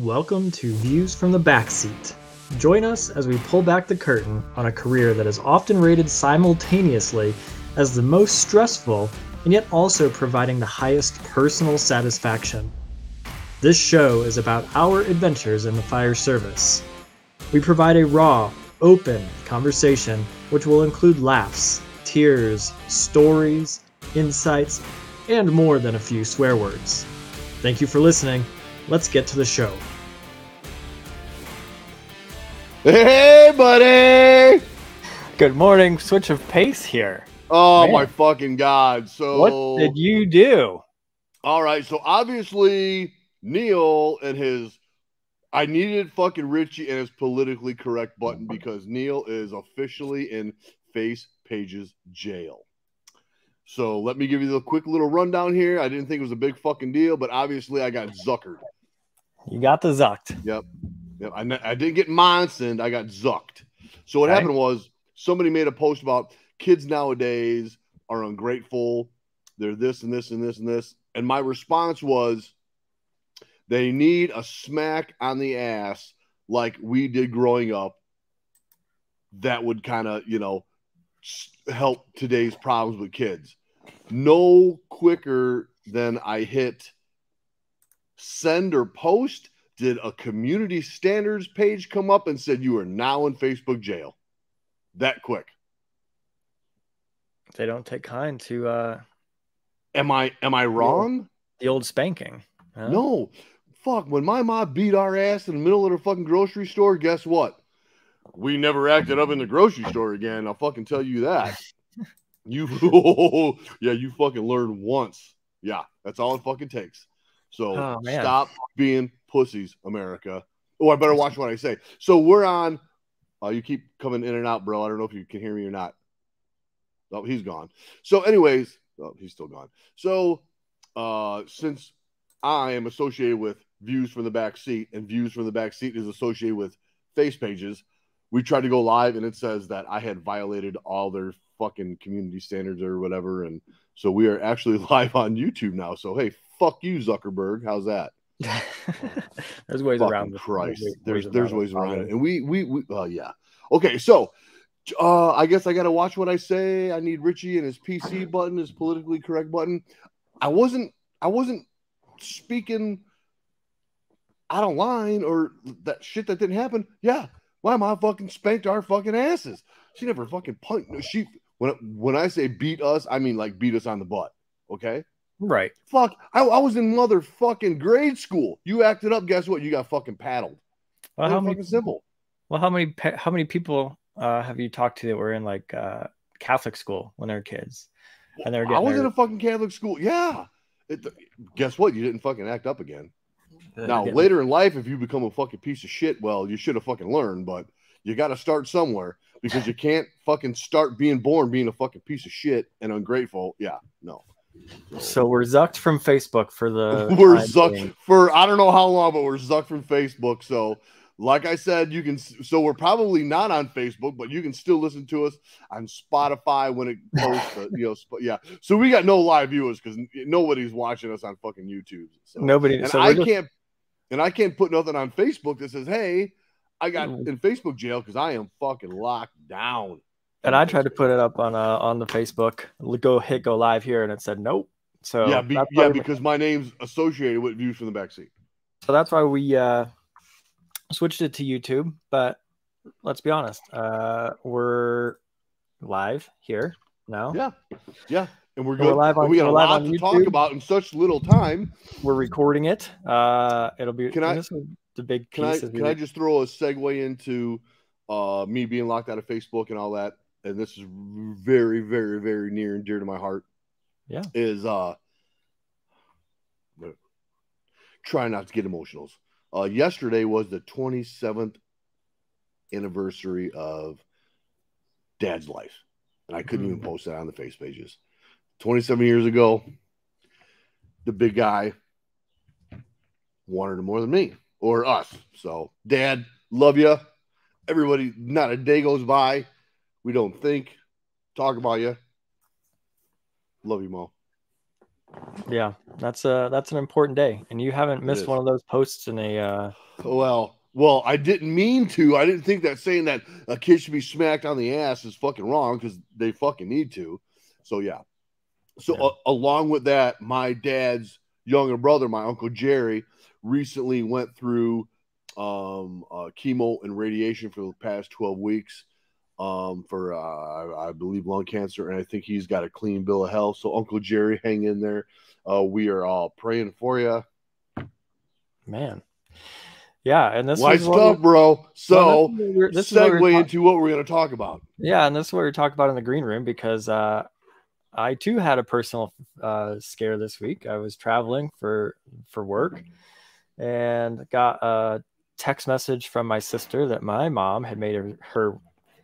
Welcome to Views from the Backseat. Join us as we pull back the curtain on a career that is often rated simultaneously as the most stressful and yet also providing the highest personal satisfaction. This show is about our adventures in the fire service. We provide a raw, open conversation which will include laughs, tears, stories, insights, and more than a few swear words. Thank you for listening. Let's get to the show. Hey, buddy! Good morning. Switch of pace here. Oh Man. my fucking god! So What did you do? All right, so obviously Neil and his I needed fucking Richie and his politically correct button because Neil is officially in Face Pages jail. So let me give you the quick little rundown here. I didn't think it was a big fucking deal, but obviously I got zuckered. You got the zucked. Yep. Yep. I, I didn't get monsooned. I got zucked. So what Okay. happened was somebody made a post about kids nowadays are ungrateful. They're this and this and this and this. And my response was they need a smack on the ass like we did growing up that would kind of, you know, help today's problems with kids. No quicker than I hit send or post did a community standards page come up and said you are now in Facebook jail. That quick. They don't take kind to uh, Am I am I wrong? the old spanking. huh? No. Fuck, when my mom beat our ass in the middle of the fucking grocery store, guess what? We never acted up in the grocery store again. I'll fucking tell you that. You yeah, you fucking learned once. Yeah, that's all it fucking takes. So Oh, stop being pussies, America. Oh, I better watch what I say. So we're on. Uh, you keep coming in and out, bro. I don't know if you can hear me or not. Oh, he's gone. So, anyways, oh, he's still gone. So, uh, since I am associated with views from the back seat, and views from the back seat is associated with face pages, we tried to go live, and it says that I had violated all their fucking community standards or whatever, and so we are actually live on YouTube now. So, hey, fuck you, Zuckerberg. How's that? there's ways Fucking around. Christ. There's ways there's around ways it. around it. And we we we uh yeah. Okay, so uh I guess I gotta watch what I say. I need Richie and his PC button, his politically correct button. I wasn't I wasn't speaking out of line or that shit that didn't happen. Yeah, my mom fucking spanked our fucking asses. She never fucking punched. She when when I say beat us, I mean like beat us on the butt. Okay. Right. Fuck, I, I was in motherfucking grade school. You acted up. Guess what? You got fucking paddled. Well, Plain how many? fucking simple. Well, how many? How many people uh, have you talked to that were in like uh, Catholic school when they were kids, and they're I getting was in a fucking Catholic school. Yeah. It, guess what? You didn't fucking act up again. they're Now, getting- later in life, if you become a fucking piece of shit, well, you should have fucking learned, but you got to start somewhere because you can't fucking start being born being a fucking piece of shit and ungrateful. Yeah, no. So we're zucked from Facebook for the. we're zucked for I don't know how long, but we're zucked from Facebook. So, like I said, you can. So we're probably not on Facebook, but you can still listen to us on Spotify when it posts. uh, you know, sp- yeah. So we got no live viewers because nobody's watching us on fucking YouTube. So. Nobody. and so I just- can't, and I can't put nothing on Facebook that says, "Hey, I got Mm. in Facebook jail because I am fucking locked down." And I tried to put it up on uh, on the Facebook. Go hit go live here, and it said nope. So yeah, be, yeah, because my name's associated with views from the backseat. so that's why we uh, switched it to YouTube. But let's be honest, uh, we're live here now. Yeah, yeah, and we're good. live And on- we got a lot on to talk about in such little time. We're recording it. Uh, it'll be. Can I- this is the big Can I can I just throw a segue into uh, me being locked out of Facebook and all that? And this is very, very, very near and dear to my heart. Yeah. is uh, try not to get emotionals. Uh, yesterday was the 27th anniversary of Dad's life, and I couldn't even Mhm. post that on the face pages. 27 years ago, the big guy wanted it more than me or us. So, Dad, love you. Everybody, not a day goes by. We don't think, talk about you. Love you, Mo. Yeah, that's a that's an important day, and you haven't missed one of those posts in a uh, Well, well, I didn't mean to. I didn't think that saying that a kid should be smacked on the ass is fucking wrong because they fucking need to. So yeah. So Yeah. along with that, my dad's younger brother, my uncle Jerry, recently went through um, uh, chemo and radiation for the past twelve weeks um, for uh, I, I believe lung cancer, and I think he's got a clean bill of health. So Uncle Jerry, hang in there. Uh, we are all praying for you. Man. Yeah, and this what stuff, bro. well, So this is what we're- this is what segue into what we're going to talk about. Yeah, and this is what we are talking about in the green room because uh, I too had a personal uh, scare this week. I was traveling for for work and got a text message from my sister that my mom had made her, her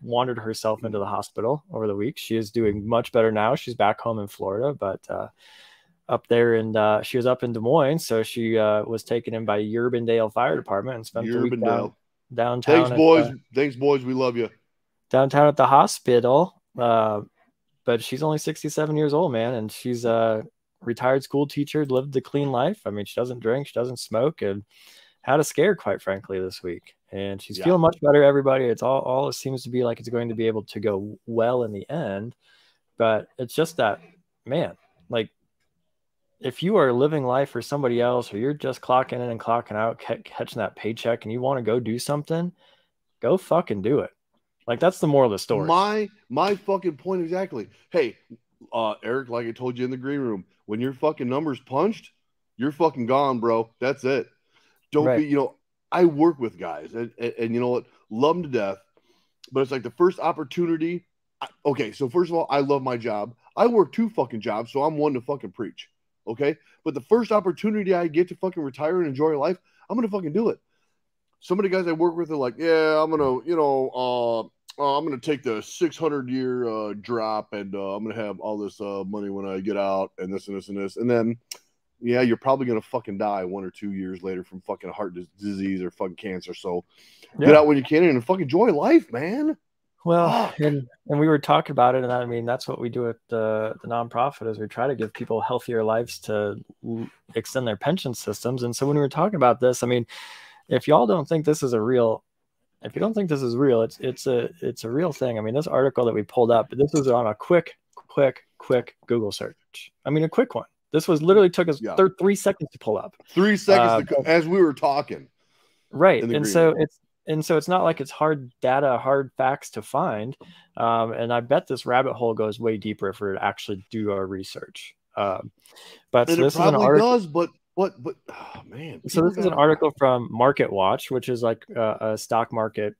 wandered herself into the hospital over the week. She is doing much better now. She's back home in Florida, but uh, up there and uh, she was up in Des Moines, so she uh, was taken in by Urbandale Fire Department and spent the week down, downtown. Thanks, boys. the- Thanks, boys. We love you. downtown at the hospital. Uh, but she's only 67 years old, man, and she's a retired school teacher, lived the clean life. I mean, she doesn't drink, she doesn't smoke, and had a scare, quite frankly, this week. And she's Yeah. feeling much better. Everybody, it's all all it seems to be like it's going to be able to go well in the end. But it's just that, man, like if you are living life for somebody else, or you're just clocking in and clocking out, ca- catching that paycheck, and you want to go do something, go fucking do it. Like that's the moral of the story. My my fucking point exactly. Hey, uh, Eric, like I told you in the green room, when your fucking numbers punched, you're fucking gone, bro. That's it. Don't Right. be, you know. I work with guys, and, and, and you know what, love them to death. But it's like the first opportunity. I, okay, so first of all, I love my job. I work two fucking jobs, so I'm one to fucking preach. Okay, but the first opportunity I get to fucking retire and enjoy life, I'm gonna fucking do it. Some of the guys I work with are like, yeah, I'm gonna, you know, uh, uh, I'm gonna take the 600 year uh, drop, and uh, I'm gonna have all this uh, money when I get out, and this and this and this, and then, yeah, you're probably gonna fucking die one or two years later from fucking heart dis- disease or fucking cancer. So get out when you can and fucking enjoy life, man. Well, Fuck. and, and we were talking about it, and I mean that's what we do at the the nonprofit is we try to give people healthier lives to extend their pension systems. And so when we were talking about this, I mean, if y'all don't think this is a real, if you don't think this is real, it's it's a it's a real thing. I mean, this article that we pulled up, this was on a quick, quick, quick Google search. I mean, a quick one. This was literally took us Yeah. thir- three seconds to pull up. Three seconds Uh, to co- as we were talking. right and green so it's and so it's not like it's hard data hard facts to find um, and i bet this rabbit hole goes way deeper if we were to actually do our research um, but so this is an article does, but what? But oh, man. so this is an article from MarketWatch which is like a, a stock market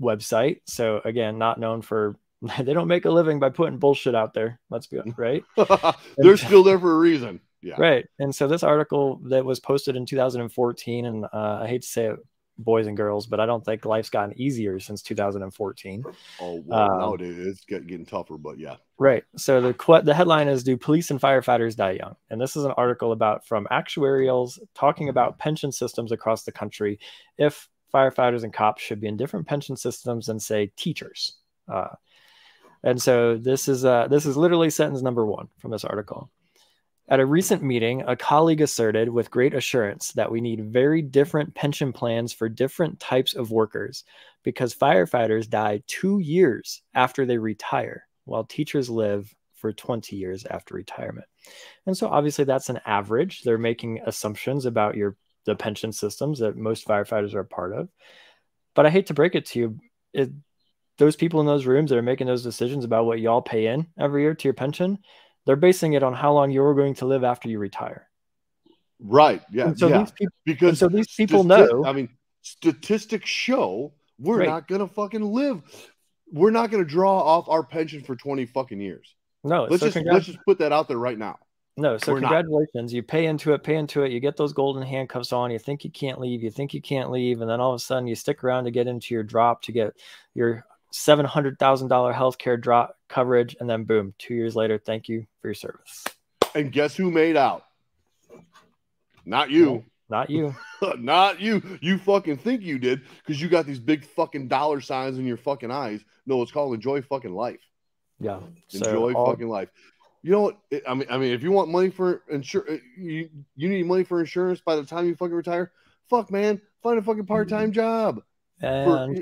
website so again not known for they don't make a living by putting bullshit out there let's be honest, right They're still there for a reason. Yeah. Right. And so this article that was posted in 2014, and uh, I hate to say it, boys and girls, but I don't think life's gotten easier since 2014. Oh, well, Um, nowadays it's getting tougher, but yeah. Right. So the the headline is "Do police and firefighters die young?" And this is an article about from actuarials talking about pension systems across the country. If firefighters and cops should be in different pension systems than say teachers. Uh, and so this is uh, this is literally sentence number one from this article. At a recent meeting, a colleague asserted with great assurance that we need very different pension plans for different types of workers because firefighters die two years after they retire, while teachers live for 20 years after retirement. And so obviously that's an average. They're making assumptions about your the pension systems that most firefighters are a part of. But I hate to break it to you, it, those people in those rooms that are making those decisions about what y'all pay in every year to your pension, they're basing it on how long you're going to live after you retire. Right. Yeah. And so yeah. these people because so these people know- I mean, statistics show we're Right. not gonna fucking live. We're not gonna draw off our pension for twenty fucking years. no, Let's so just let's just put that out there right now. No, so We're not. congratulations. You pay into it, pay into it. You get those golden handcuffs on. You think you can't leave. You think you can't leave. And then all of a sudden you stick around to get into your drop to get your $700,000 healthcare drop coverage. And then boom, two years later, thank you for your service. And guess who made out? Not you. Not you. Not you. You fucking think you did because you got these big fucking dollar signs in your fucking eyes. No, it's called enjoy fucking life. Yeah. So Enjoy all- fucking life. You know what? I mean, I mean, if you want money for insur, uh, you you need money for insurance by the time you fucking retire. Fuck, man, find a fucking part time job. For-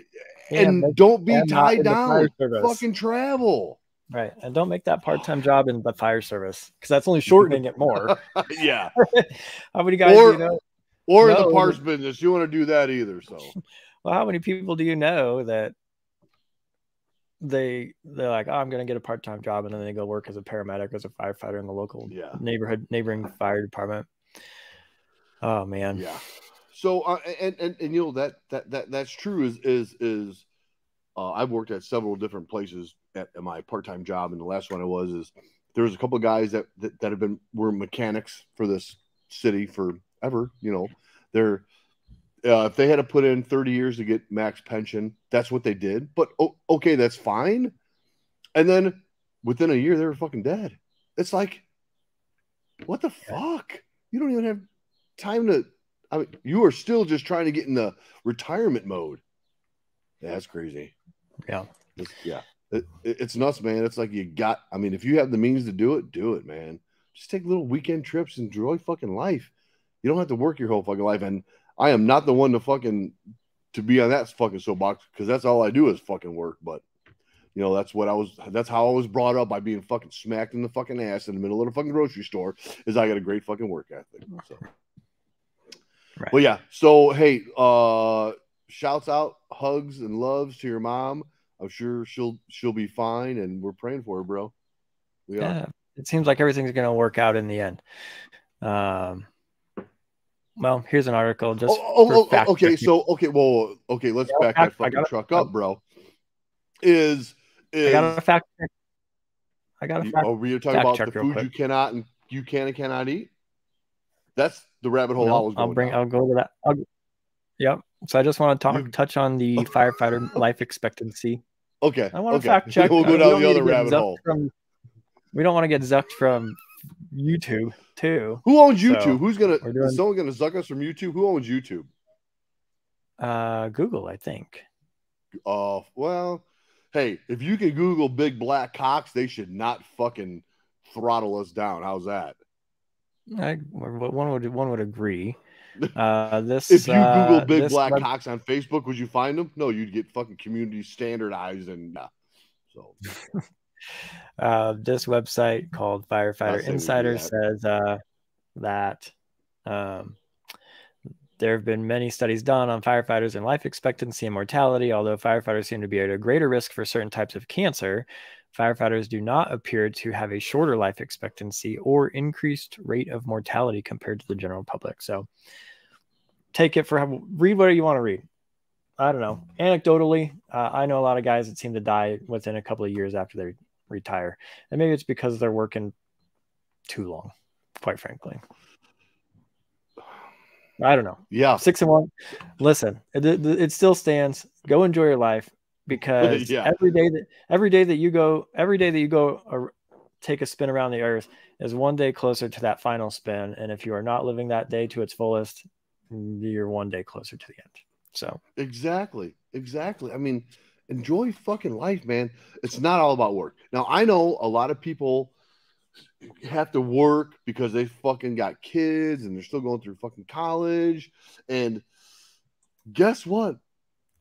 And and, yeah, don't be and tied in the fire down. Fucking travel. right, and don't make that part-time job in the fire service because that's only shortening it more. yeah. How many guys Or- do you know? Or in No, the parts business, you want to do that either. So Well, how many people do you know that they they're like, oh, I'm going to get a part time job, and then they go work as a paramedic, as a firefighter in the local yeah, neighborhood neighboring fire department. Oh man, yeah. So uh, and, and and you know that that that that's true. Is is is uh, I've worked at several different places at, at my part time job, and the last one I was is there was a couple of guys that, that that have been were mechanics for this city forever. You know, they're uh, if they had to put in 30 years to get max pension, that's what they did. But oh, okay, that's fine. And then within a year, they were fucking dead. It's like, what the fuck? You don't even have time to. I mean, you are still just trying to get in the retirement mode. That's crazy. Yeah. It's, yeah. It, it- it's nuts, man. It's like you got. I mean, if you have the means to do it, do it, man. Just take little weekend trips, and enjoy fucking life. You don't have to work your whole fucking life. And I am not the one to fucking to be on that fucking soapbox because that's all I do is fucking work. But you know, that's what I was. That's how I was brought up by being fucking smacked in the fucking ass in the middle of the fucking grocery store. Is I got a great fucking work ethic. So. Right. Well, yeah. So hey, uh, shouts out, hugs and loves to your mom. I'm sure she'll she'll be fine, and we're praying for her, bro. We are. yeah. It seems like everything's going to work out in the end. Um. Well, here's an article just. Oh, oh, oh, okay. So okay, well, okay. Let's Yeah, back I- that fucking truck up, bro. Is I got a fact. I got a you, fact. are we talking about the food you cannot and you can and cannot eat? That's the rabbit hole I was going. I'll bring. down. I'll go to that. I'll, yep. So I just want to talk, touch on the firefighter life expectancy. Okay. I want to okay. fact check. We'll go down the other rabbit hole. From, we don't want to get zucked from YouTube too. Who owns YouTube? So, Who's gonna? doing- Is someone gonna zuck us from YouTube? Who owns YouTube? Uh, Google, I think. Uh, well, hey, if you can Google big black cocks, they should not fucking throttle us down. How's that? I one would one would agree. Uh, this If you uh, Google big black web- cocks on Facebook, would you find them? No, you'd get fucking community standardized and. So uh, this website called Firefighter Insider says uh, that um, there have been many studies done on firefighters and life expectancy and mortality. Although firefighters seem to be at a greater risk for certain types of cancer, firefighters do not appear to have a shorter life expectancy or increased rate of mortality compared to the general public. So take it for how- read what you want to read. I don't know. Anecdotally, uh, I know a lot of guys that seem to die within a couple of years after they retire, and maybe it's because they're working too long. Quite frankly, I don't know. yeah, Six and one. Listen, it, it, it still stands. Go enjoy your life because Yeah. every day that every day that you go, every day that you go, ar- take a spin around the earth is one day closer to that final spin. And if you are not living that day to its fullest, you're one day closer to the end. So exactly, exactly. I mean, enjoy fucking life, man. It's not all about work. Now I know a lot of people have to work because they fucking got kids and they're still going through fucking college. And guess what?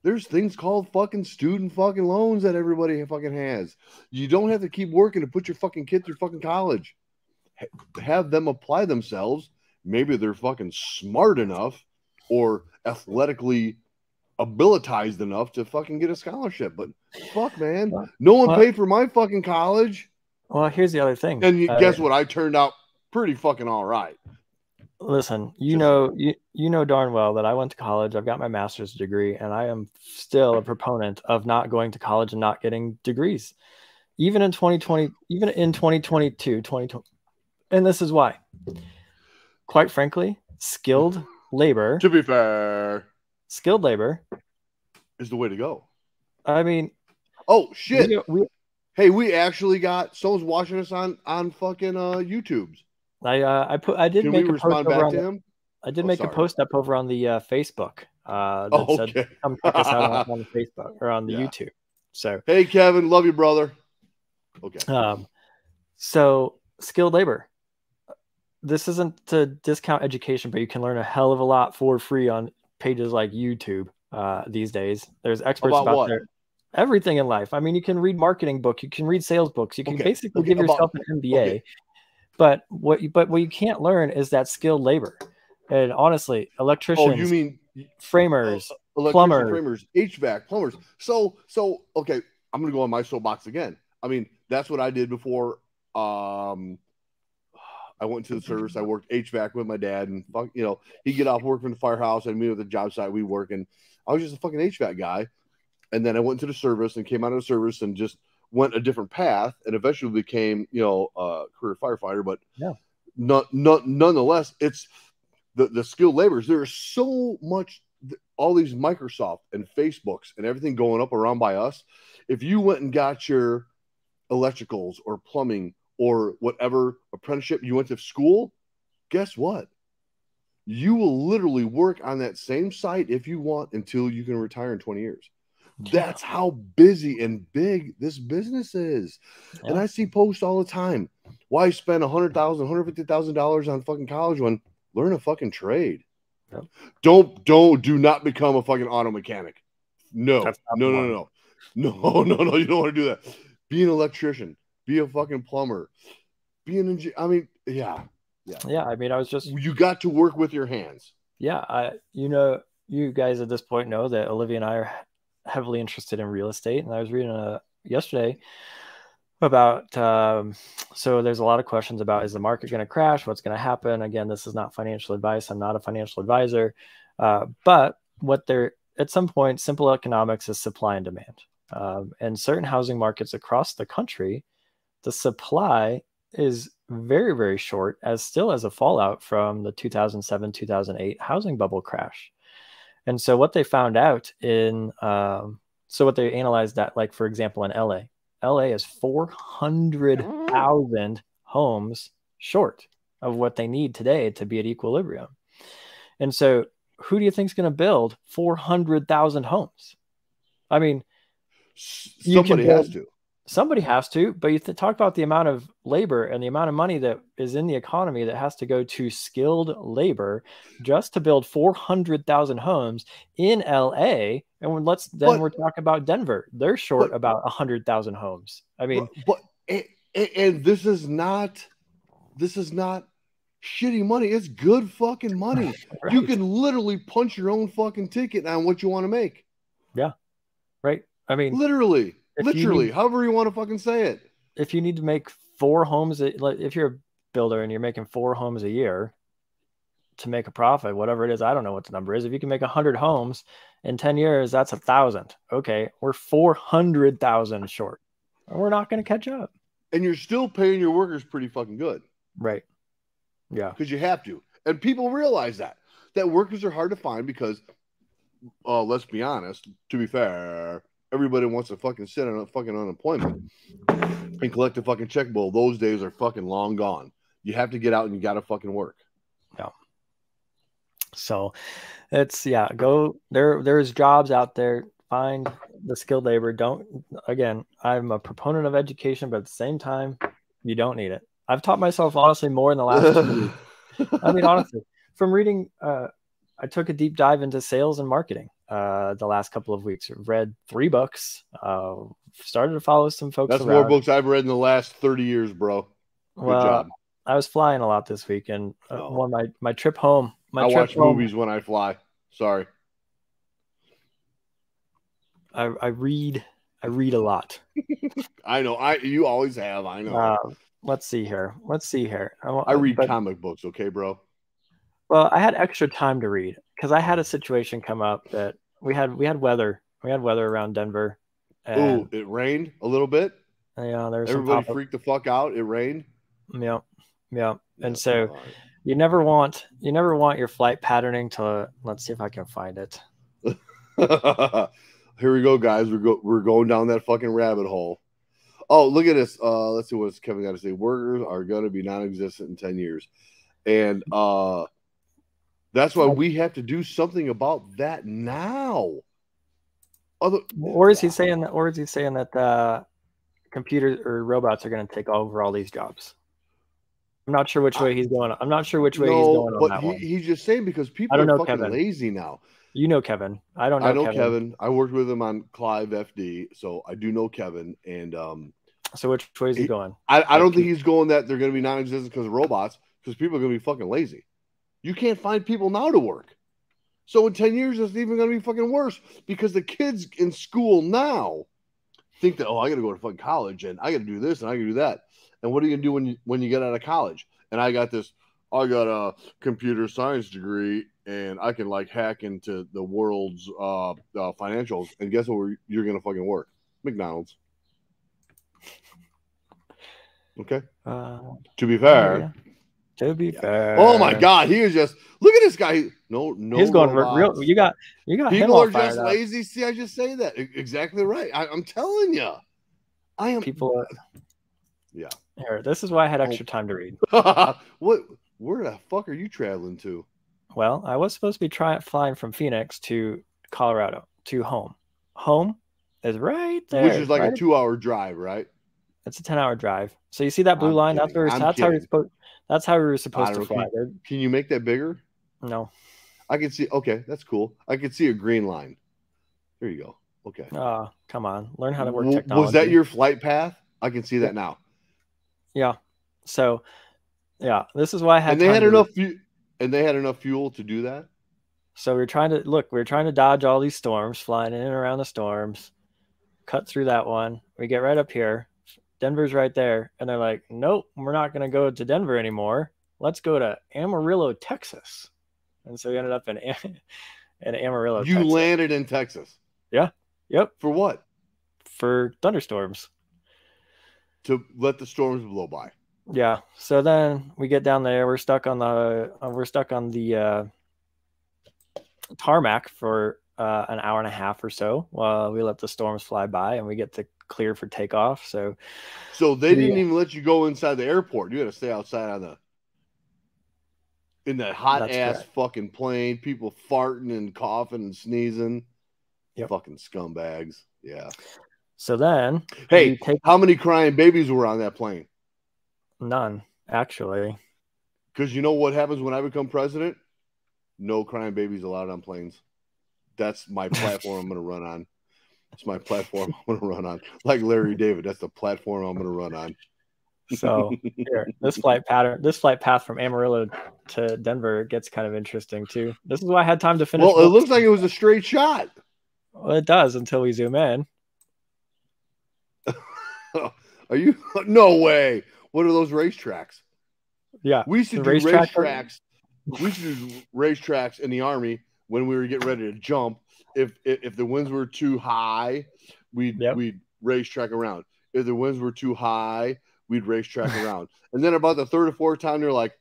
There's things called fucking student fucking loans that everybody fucking has. You don't have to keep working to put your fucking kid through fucking college. Have them apply themselves. Maybe they're fucking smart enough or athletically abilitized enough to fucking get a scholarship. But fuck, man, no one Well- paid for my fucking college. well, here's the other thing. And you, Uh, guess what? I turned out pretty fucking all right. Listen, you know, you you know darn well that I went to college. I've got my master's degree, and I am still a proponent of not going to college and not getting degrees, even in 2020, even in 2022, 2020. And this is why. Quite frankly, skilled labor, To be fair, skilled labor. is the way to go. I mean, Oh shit! we, we, hey, we actually got someone's watching us on on fucking uh YouTube's. I uh, I put I did Can make a post over back on to the, him? I did Oh, make a post up over on the uh, Facebook uh, that Oh, said okay. come check us out on, on the Facebook or on the Yeah. YouTube. So Hey, Kevin, love you, brother. Okay. Um, so skilled labor. this isn't to discount education, but you can learn a hell of a lot for free on pages like YouTube uh, these days. There's experts About about, their everything in life. I mean, you can read marketing book, you can read sales books, you can Okay, basically okay, give about- yourself an MBA. okay. But what you, but what you can't learn is that skilled labor. And honestly, electricians, Oh, you mean framers, electrician, plumber. framers, HVAC, plumbers. So, so okay, I'm gonna go on my soapbox again. I mean, that's what I did before. Um, I went to the service. I worked HVAC with my dad, and fuck, you know, he'd get off work from the firehouse, and me at the job site. We work, and I was just a fucking HVAC guy. And then I went to the service and came out of the service and just went a different path, and eventually became, you know, a career firefighter. But Yeah. nonetheless, it's the the skilled laborers. There's so much all these Microsoft and Facebooks and everything going up around by us. If you went and got your electricals or plumbing or whatever apprenticeship you went to school, guess what? You will literally work on that same site if you want until you can retire in 20 years. That's how busy and big this business is. And I see posts all the time. Why spend a hundred thousand, hundred fifty thousand dollars on fucking college when learn a fucking trade? Yep. Don't don't do not become a fucking auto mechanic. No, no, no, no, no, no, no, no. You don't want to do that. Be an electrician. Be a fucking plumber. Be an engineer. I mean, yeah, yeah. I mean, I was just you got to work with your hands. yeah. I you know you guys at this point know that Olivia and I are heavily interested in real estate, and I was reading a yesterday about um, so there's a lot of questions about is the market going to crash? What's going to happen? Again this is not financial advice. I'm not a financial advisor. Uh, but what they're at some point simple economics is supply and demand. Um, and certain housing markets across the country the supply is very very short as still as a fallout from the 2007 2008 housing bubble crash and so what they found out in um, so what they analyzed that like for example in la la is 400000 homes short of what they need today to be at equilibrium. And so who do you think is going to build 400000 homes? I mean S- You can Somebody has to. Somebody has to but you talk about the amount of labor and the amount of money that is in the economy that has to go to skilled labor just to build 400,000 homes in LA and when let's then But- we're talking about Denver. They're short but- about 100,000 homes. I mean but, but and, and this is not this is not shitty money. It's good fucking money. You can literally punch your own fucking ticket on what you want to make. Yeah. Right. I mean Literally, literally, need- however you want to fucking say it. if you need to make four homes a- like if you're a builder and you're making four homes a year to make a profit whatever it is i don't know what the number is if you can make 100 homes in 10 years that's a thousand okay we're 400000 short and we're not going to catch up And you're still paying your workers pretty fucking good right yeah because you have to. And people realize that that workers are hard to find because, uh, let's be honest. To be fair, everybody wants to fucking sit on a fucking unemployment and collect a fucking check bill. Those days are fucking long gone. You have to get out and you got to fucking work. Yeah. So it's yeah go there there's jobs out there find the skilled labor don't again i'm a proponent of education but at the same time you don't need it i've taught myself honestly more in the last two years I mean, honestly, from reading, uh, I took a deep dive into sales and marketing uh, the last couple of weeks. Read three books. Uh, started to follow some folks. That's around. more books I've read in the last 30 years, bro. Good Well, job. I was flying a lot this week, and uh, Oh. one my my trip home. My I trip watch home, movies when I fly. Sorry. I, I read. I read a lot. I know. I you always have. I know. Uh, let's see here. Let's see here. wa- I read but- comic books, okay, bro? Well, I had extra time to read because I had a situation come up that we had we had weather. We had weather around Denver. Ooh, And, it rained a little bit. Yeah, know, there was some Everybody freaked the fuck out. It rained. Yeah, yeah. And Yeah, so you never want you never want your flight patterning to. Let's see if I can find it. Here we go, guys. We're go we're going down that fucking rabbit hole. Oh, look at this. Uh, let's see what's Kevin got to say. Workers are going to be non-existent in ten years, and uh, that's why we have to do something about that now. Other, Or is he saying that? Or is he saying that uh, computers or robots are going to take over all these jobs? I'm not sure which way he's going. I'm not sure which way he's going on but that he, one. he's just saying because people don't are know fucking Kevin. lazy now. You know Kevin. I don't know, I know Kevin. Kevin. I worked with him on Clive FD, so I do know Kevin. And um, So which way is he He- going? I, I don't think he's going that they're going to be non-existent because of robots, because people are going to be fucking lazy. You can't find people now to work. So in ten years, it's even going to be fucking worse because the kids in school now think that oh, I got to go to fucking college and I got to do this and I got to do that. And what are you going to do when you when you get out of college? And I got this. I got a computer science degree and I can like hack into the world's uh, uh financials. And guess what? You're going to fucking work McDonald's. Okay. Uh, To be fair. yeah. To be fair. Oh my god, he was just look at this guy. No, no, he's going robots. real. You got you got People are just fired up. lazy. See, I just say that exactly right. I, I'm telling you, I am. People. Are, Yeah. Here, this is why I had Oh. extra time to read. what? Where the fuck are you traveling to? Well, I was supposed to be trying flying from Phoenix to Colorado to home. Home is right there. Which is like right a two-hour drive, right? It's a ten hour drive. So you see that blue I'm line? That's where I'm that's how we're kidding. supposed. That's how we were supposed to fly. There- Can you make that bigger? No. I can see. Okay, that's cool. I can see a green line. There you go. Okay. Oh, come on. Learn how to work technology. Was that your flight path? I can see that now. Yeah. So, yeah, this is why I had. And they had to- enough. Fu- and they had enough fuel to do that. So we are trying to look. We are trying to dodge all these storms, flying in and around the storms. Cut through that one. We get right up here. Denver's right there, and they're like, "Nope, we're not going to go to Denver anymore. Let's go to Amarillo, Texas." And so we ended up in in Amarillo. you Texas. landed in Texas. Yeah. Yep, For what? for thunderstorms. To let the storms blow by. Yeah. So then we get down there. We're stuck on the uh, we're stuck on the uh, tarmac for uh, an hour and a half or so while we let the storms fly by, and we get to clear for takeoff. So So they didn't Yeah. even let you go inside the airport. You had to stay outside on the in that hot That's ass correct. fucking plane. People farting and coughing and sneezing. Yep. Fucking scumbags. Yeah. so then Hey, take how many crying babies were on that plane? none actually. Because you know what happens when I become president? No crying babies allowed on planes. That's my platform I'm going to run on. It's my platform I'm going to run on. Like Larry David, that's the platform I'm going to run on. So here, this flight pattern, this flight path from Amarillo to Denver gets kind of interesting too. This is why I had time to finish. well, it looks like it was a straight shot. well, it does until we zoom in. Are you? No way. What are those racetracks? Yeah, We used to do racetrack- racetracks. We used to do racetracks in the army when we were getting ready to jump. If if, the winds were too high, we'd Yep. we'd racetrack around. If the winds were too high, we'd racetrack around. And then about the third or fourth time, they're like,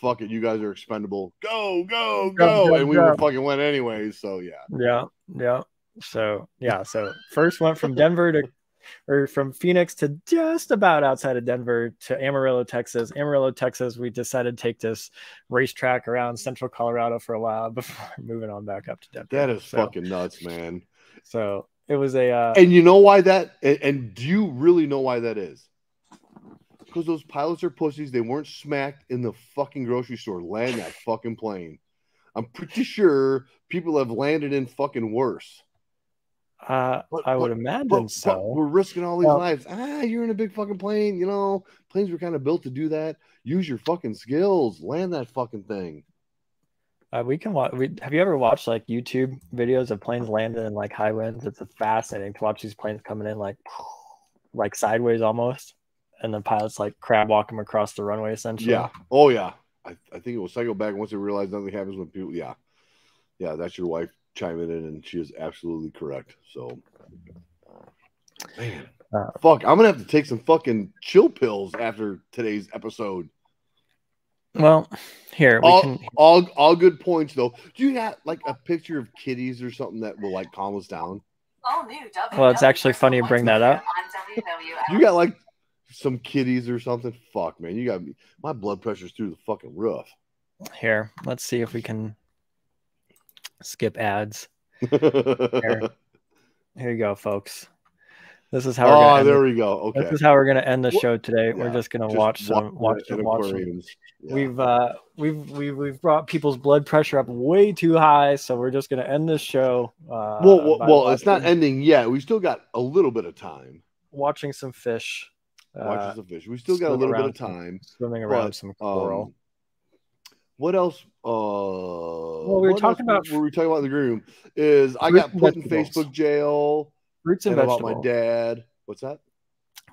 "Fuck it, you guys are expendable. Go, go, go!" go, and we go. were fucking went anyways. So yeah. Yeah, yeah. So yeah, so first went from Denver to or from Phoenix to just about outside of Denver to Amarillo, Texas. Amarillo, Texas, we decided to take this racetrack around central Colorado for a while before moving on back up to Denver. That is so, fucking nuts, man. so it was a uh, And you know why that? And, and do you really know why that is? Because those pilots are pussies. They weren't smacked in the fucking grocery store. Land that fucking plane. I'm pretty sure people have landed in fucking worse. Uh But- I would but- imagine But, so. we're risking all these Well- lives. Ah, you're in a big fucking plane. You know, planes were kind of built to do that. Use your fucking skills. Land that fucking thing. Uh, we can watch. We, have you ever watched like YouTube videos of planes landing in like high winds? It's fascinating to watch these planes coming in like like sideways almost, and the pilots like crab walk them across the runway essentially. Yeah. Oh yeah. I, I think it will cycle back once they realize nothing happens when people. Yeah. Yeah. That's your wife chiming in, and she is absolutely correct. So, man, Uh, fuck, I'm gonna have to take some fucking chill pills after today's episode. Well, here we All, can. all, all good points though. Do you got like a picture of kitties or something that will like calm us down? Well, it's actually funny you bring that up. You got like some kitties or something? Fuck, man, you got me. My blood pressure's through the fucking roof. Here, let's see if we can skip ads. Here. Here you go, folks. This is how we're Oh, there we go. Okay. This is how we're gonna end the show today. We're just gonna Just watch some watch some watch some. Yeah. We've uh we've we've we've brought people's blood pressure up way too high, so we're just gonna end this show. Uh, well, well, well, it's not ending yet. We still got a little bit of time. watching some fish, Watching uh, some fish. We still got a little bit of time. swimming around but, some coral. Um, what else? Uh, well, we were talking about- What were we talking about in the green room? Is I got put in. Facebook jail Fruits and, and about my dad. What's that?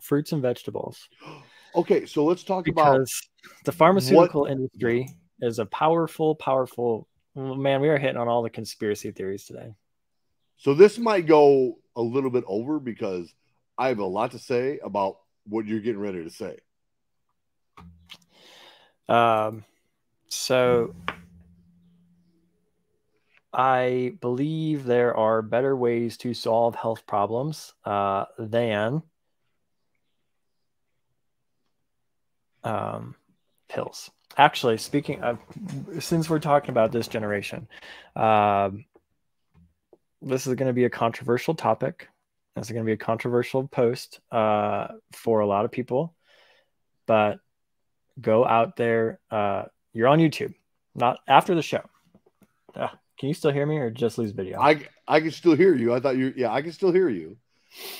Fruits and vegetables. Okay, so let's talk about the pharmaceutical industry is a powerful, powerful man. We are hitting on all the conspiracy theories today. So this might go a little bit over because I have a lot to say about what you're getting ready to say. Um, so I believe there are better ways to solve health problems uh, than um, pills. Actually, speaking of, since we're talking about this generation, um, this is going to be a controversial topic. This is going to be a controversial post uh, for a lot of people, but go out there. Uh, you're on YouTube, not after the show. Uh, can you still hear me or just lose video? I I can still hear you. I thought you yeah, I can still hear you.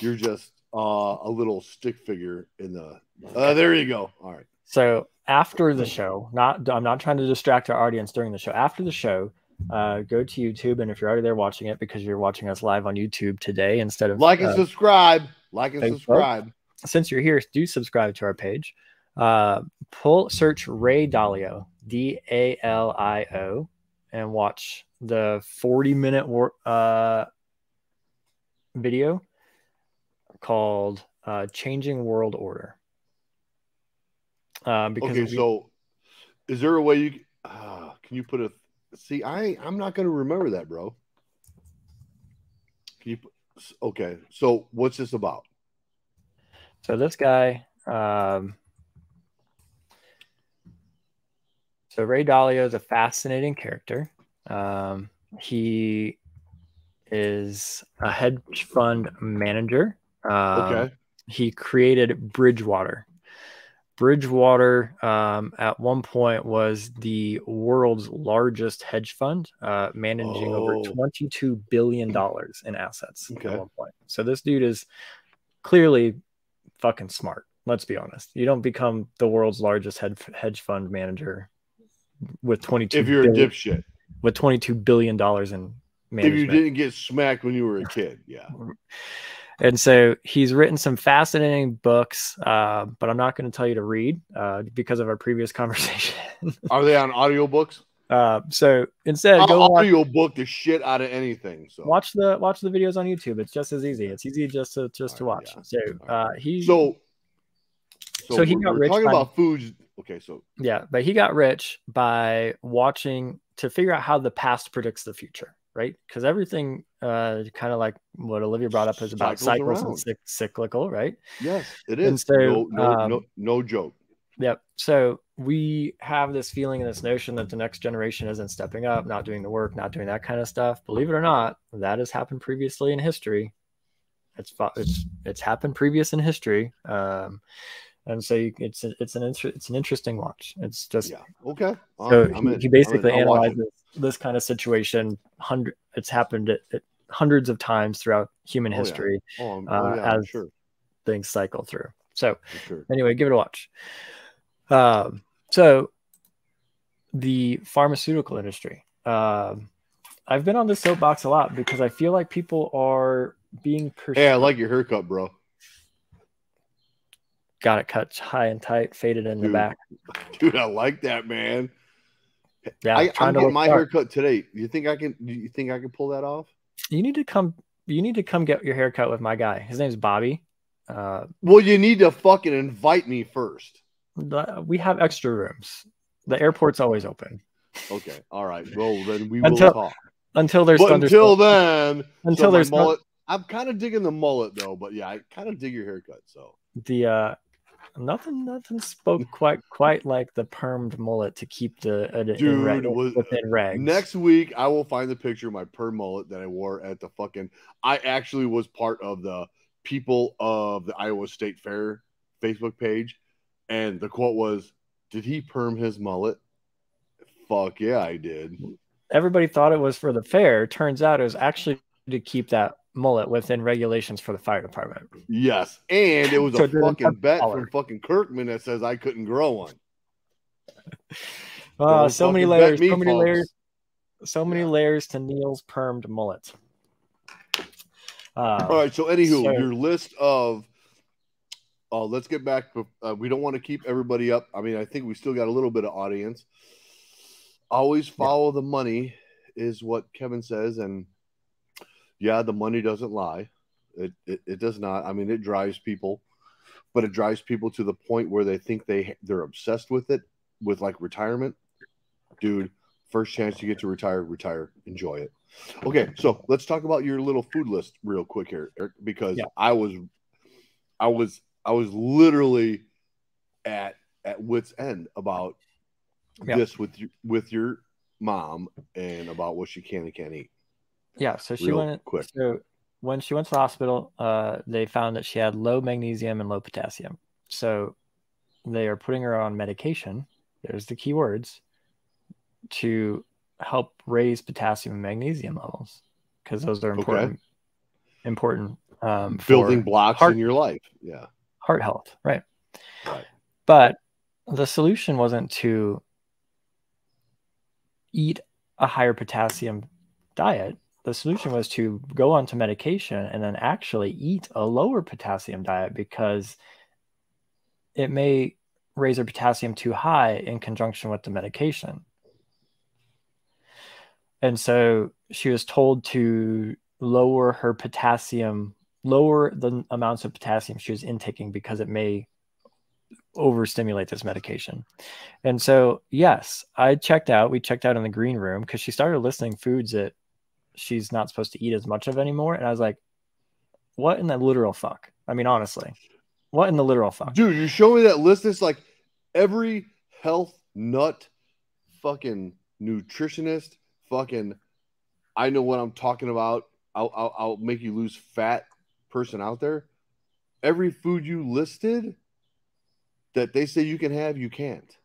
You're just uh, a little stick figure in the uh, there you go. All right. So after the show, not I'm not trying to distract our audience during the show. After the show, uh, go to YouTube, and if you're already there watching it because you're watching us live on YouTube today instead of Like and uh, subscribe. Like and Facebook. subscribe. since you're here, do subscribe to our page. Uh, pull search Ray Dalio D A L I O and watch the 40 minute uh, video called uh, "Changing World Order." Uh, because Okay, we- so is there a way you uh, can you put a see? I I'm not going to remember that, bro. Can you? put- Okay, so what's this about? So this guy, um, so Ray Dalio is a fascinating character. Um, he is a hedge fund manager. Um, Okay, He created Bridgewater. Bridgewater um, at one point was the world's largest hedge fund, uh, managing over Oh. $22 billion in assets Okay. at one point. So this dude is clearly fucking smart. Let's be honest. You don't become the world's largest hedge fund manager with 22 if you're a dipshit, with 22 billion dollars in if you didn't get smacked when you were a kid, yeah. And so he's written some fascinating books, uh, but I'm not going to tell you to read uh, because of our previous conversation. Are they on audiobooks? uh, so instead, I'll go watch, audiobook the shit out of anything. So watch the watch the videos on YouTube. It's just as easy. It's easy just to just to watch. Yeah. So uh, he so so, So he got rich talking by- about foods. Okay, so yeah, but he got rich by watching to figure out how the past predicts the future, right? Because everything, uh, kind of like what Olivia brought up is about Cycles and cyc- cyclical, right? yes, it is. And so, no, no, um, no, no joke. Yep. So we have this feeling and this notion that the next generation isn't stepping up, not doing the work, not doing that kind of stuff. Believe it or not, that has happened previously in history. It's it's it's happened previous in history, um, and so you, it's a- it's an inter- it's an interesting watch. It's just Yeah. Okay. All so right, he, in. he basically. I'll watch it. analyzes this kind of situation. Hundred, it's happened at, at hundreds of times throughout human Oh, yeah. history. Oh, uh, oh yeah, as- sure. Things cycle through. So sure. anyway, give it a watch. Um, so the pharmaceutical industry. Um, I've been on the soapbox a lot because I feel like people are being pers- Hey, I like your haircut, bro. Got it cut high and tight, faded in the back. Dude, I like that, man. Yeah, I, to getting my haircut today. You think I can? You think I can pull that off? You need to come. You need to come get your haircut with my guy. His name's Bobby. Uh, Well, you need to fucking invite me first. the- we have extra rooms. The airport's always open Okay. All right. Well, then we will Until- talk. until there's But until then, Until so there's mullet. I'm kind of digging the mullet though, but yeah, I kind of dig your haircut. So the uh nothing nothing spoke quite quite like the permed mullet to keep the uh, Dude, reg- was- within regs. next week I will find the picture of my perm mullet that I wore at the fucking. I actually was part of the people of the Iowa State Fair Facebook page, and the quote was, "Did he perm his mullet?" Fuck yeah, I did. Everybody thought it was for the fair. Turns out it was actually to keep that mullet within regulations for the fire department. Yes, and it was So a fucking bet color. from fucking Kirkman that says I couldn't grow one. Oh, Don't so many layers, me, so many folks. layers, so many Yeah. layers to Neil's permed mullet. Uh, All right, so anywho, so- your list of oh, let's get back. Uh, we don't want to keep everybody up. I mean, I think we still got a little bit of audience. Always follow the money is what Kevin says, and yeah, the money doesn't lie. It, it it does not. I mean, it drives people, but it drives people to the point where they think they they're obsessed with it, with like retirement. Dude, first chance you get to retire, retire, enjoy it. Okay, so let's talk about your little food list real quick here, Eric, because Yeah. I was, I was, I was literally at at wit's end about Yeah. this with you with your mom and about what she can and can't eat. Yeah, so she went quick. So when she went to the hospital, uh, they found that she had low magnesium and low potassium. So they are putting her on medication. There's the key words to help raise potassium and magnesium levels because those are Okay. important. Important um, Building blocks heart- in your life. Yeah. heart health, right? Right. But the solution wasn't to eat a higher potassium diet. The solution was to go onto medication and then actually eat a lower potassium diet because it may raise her potassium too high in conjunction with the medication. And so she was told to lower her potassium, lower the amounts of potassium she was intaking because it may overstimulate this medication. And so, yes, I checked out. We checked out in the green room because she started listing foods that she's not supposed to eat as much of anymore. And I was like, what in the literal fuck? I mean, honestly, what in the literal fuck? Dude, you show me that list. It's like every health nut, fucking nutritionist, fucking, I know what I'm talking about. I'll, I'll, I'll make you lose fat person out there. Every food you listed that they say you can have, you can't.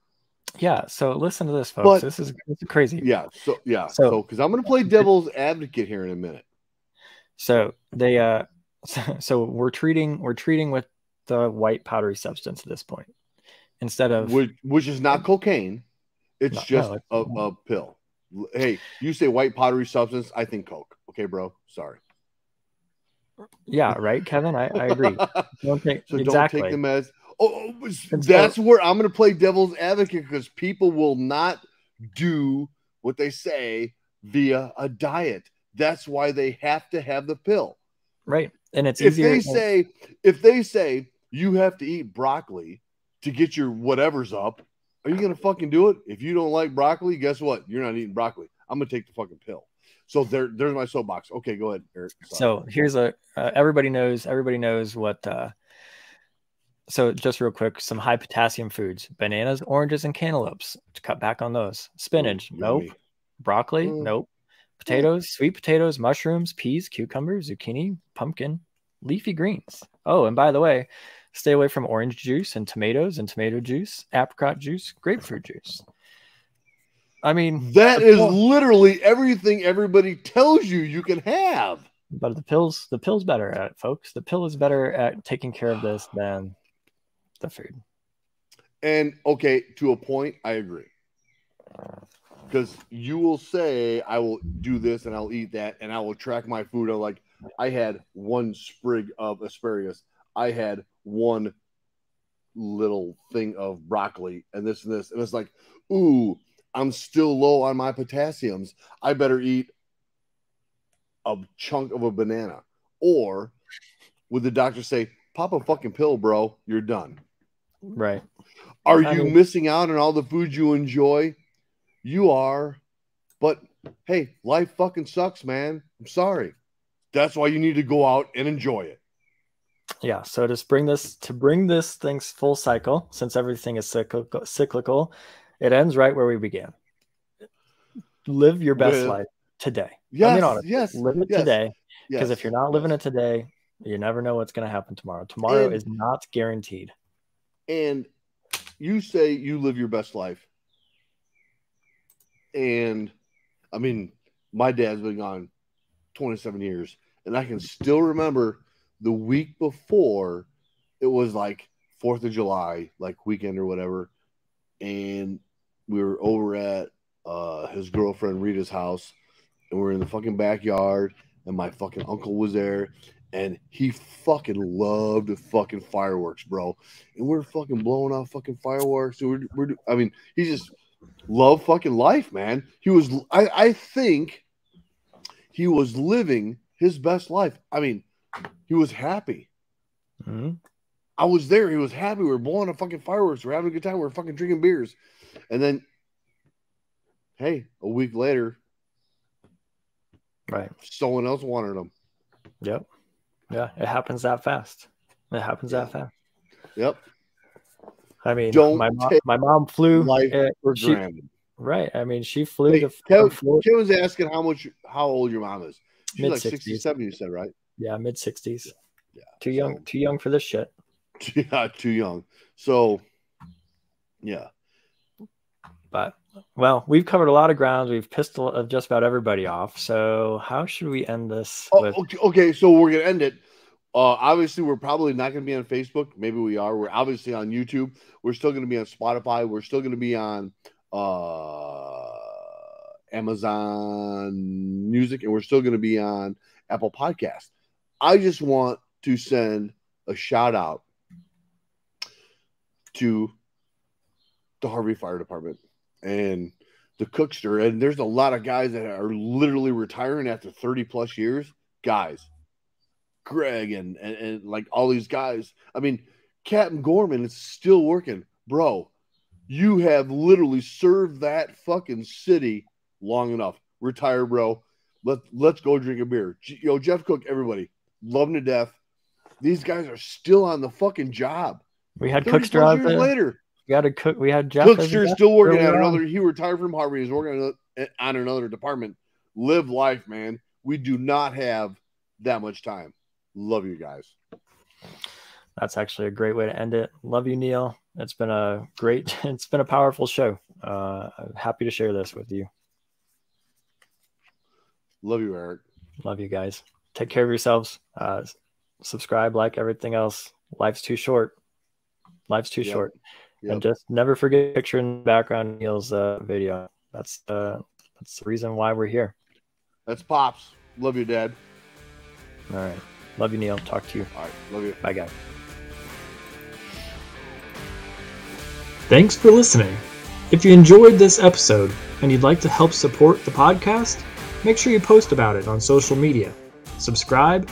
Yeah. So listen to this, folks. But- this is this is crazy. Yeah. So, yeah. So- So, because I'm going to play devil's advocate here in a minute. So they uh so, so we're treating we're treating with the white powdery substance at this point instead of which, which is not cocaine. It's No, just no, it's- a, a pill. Hey, you say white powdery substance, I think Coke. Okay, bro. Sorry. yeah, right, Kevin. I, I agree. Don't take so exactly. don't take them as. Oh, that's where I'm going to play devil's advocate because people will not do what they say via a diet. That's why they have to have the pill. right, and it's if easier. they say if they say you have to eat broccoli to get your whatever's up, are you gonna fucking do it? If you don't like broccoli, guess what? You're not eating broccoli. I'm gonna take the fucking pill. So there, there's my soapbox. Okay, go ahead, Eric. So here's a uh, everybody knows everybody knows what. uh So just real quick, some high potassium foods: bananas, oranges, and cantaloupes. To cut back on those. Spinach, Ooh, nope. yummy. Broccoli, Mm. nope. Potatoes, sweet potatoes, mushrooms, peas, cucumbers, zucchini, pumpkin, leafy greens. Oh, and by the way, stay away from orange juice and tomatoes and tomato juice, apricot juice, grapefruit juice. I mean, that is pill- literally everything everybody tells you you can have. but the pills, the pill's better at it, folks. The pill is better at taking care of this than the food. And okay, to a point, I agree. Because you will say, I will do this and I'll eat that and I will track my food. I'm like, I had one sprig of asparagus. I had one little thing of broccoli and this and this. And it's like, ooh, I'm still low on my potassiums. I better eat a chunk of a banana. Or would the doctor say, pop a fucking pill, bro? You're done. Right. Are I you mean- missing out on all the food you enjoy? You are. But hey, life fucking sucks, man. I'm sorry. That's why you need to go out and enjoy it. Yeah. So to bring this to bring this thing's full cycle, since everything is cyclical, cyclical, it ends right where we began. Live your best With- life today. I Yes, mean, honestly, yes, live it yes, today. Because yes, if you're not living yes. it today, You never know what's going to happen tomorrow. Tomorrow And- is not guaranteed. And you say you live your best life. And I mean, my dad's been gone 27 years, and I can still remember the week before it was like Fourth of July, like weekend or whatever, and we were over at uh, his girlfriend Rita's house, and we are in the fucking backyard, and my fucking uncle was there, and he fucking loved fucking fireworks, bro. And we're fucking blowing off fucking fireworks. We're, we're I mean, he just loved fucking life, man. He was, I, I think he was living his best life. I mean, he was happy. Mhm. I was there. He was happy. We were blowing up fucking fireworks. We are having a good time. We are fucking drinking beers. And then, hey, a week later, Right. someone else wanted them. Yep. Yeah. It happens that fast. It happens that fast. Yep. I mean, Don't my mom, my mom flew. Life uh, for she- granted. right. I mean, she flew Hey, to Kev, from Florida- Kevin's asking how much, how old your mom is. She's like Mid-sixties. 67, you said, right? yeah, mid sixties. Yeah. Too young. so- Too young for this shit. Yeah, too young. So, yeah. But well, we've covered a lot of grounds. We've pissed a- uh, just about everybody off. So how should we end this? Oh, with, okay, okay, so we're gonna end it. Uh, obviously, we're probably not gonna be on Facebook. Maybe we are. We're obviously on YouTube. We're still gonna be on Spotify. We're still gonna be on uh, Amazon Music, and we're still gonna be on Apple Podcast. I just want to send a shout out to the Harvey Fire Department and the Cookster. And there's a lot of guys that are literally retiring after 30 plus years. Guys, Greg and, and, and like all these guys. I mean, Captain Gorman is still working. Bro, you have literally served that fucking city long enough. Retire, bro. Let, let's go drink a beer. Yo, Jeff Cook, everybody, love him to death. These guys are still on the fucking job. we had Cookster out years there. later. We had a cook. We had Jeff. Cookster's still working at on. another. He retired from Harvey. He's working on, another department. Live life, man. We do not have that much time. Love you guys. That's actually a great way to end it. Love you, Neil. It's been a great. It's been a powerful show. Uh, happy to share this with you. Love you, Eric. Love you guys. Take care of yourselves. Uh, subscribe, like everything else. Life's too short. Life's too Yep. short. Yep. And just never forget the picture in the background Neil's uh, video. That's uh, that's the reason why we're here. That's pops. Love you, Dad. All right. Love you, Neil. Talk to you. All right. Love you. Bye, guys. Thanks for listening. If you enjoyed this episode and you'd like to help support the podcast, make sure you post about it on social media, subscribe,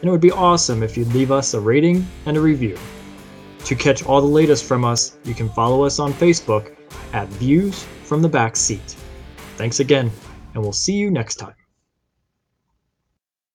and it would be awesome if you'd leave us a rating and a review. To catch all the latest from us, you can follow us on Facebook at Views from the Back Seat. Thanks again, and we'll see you next time.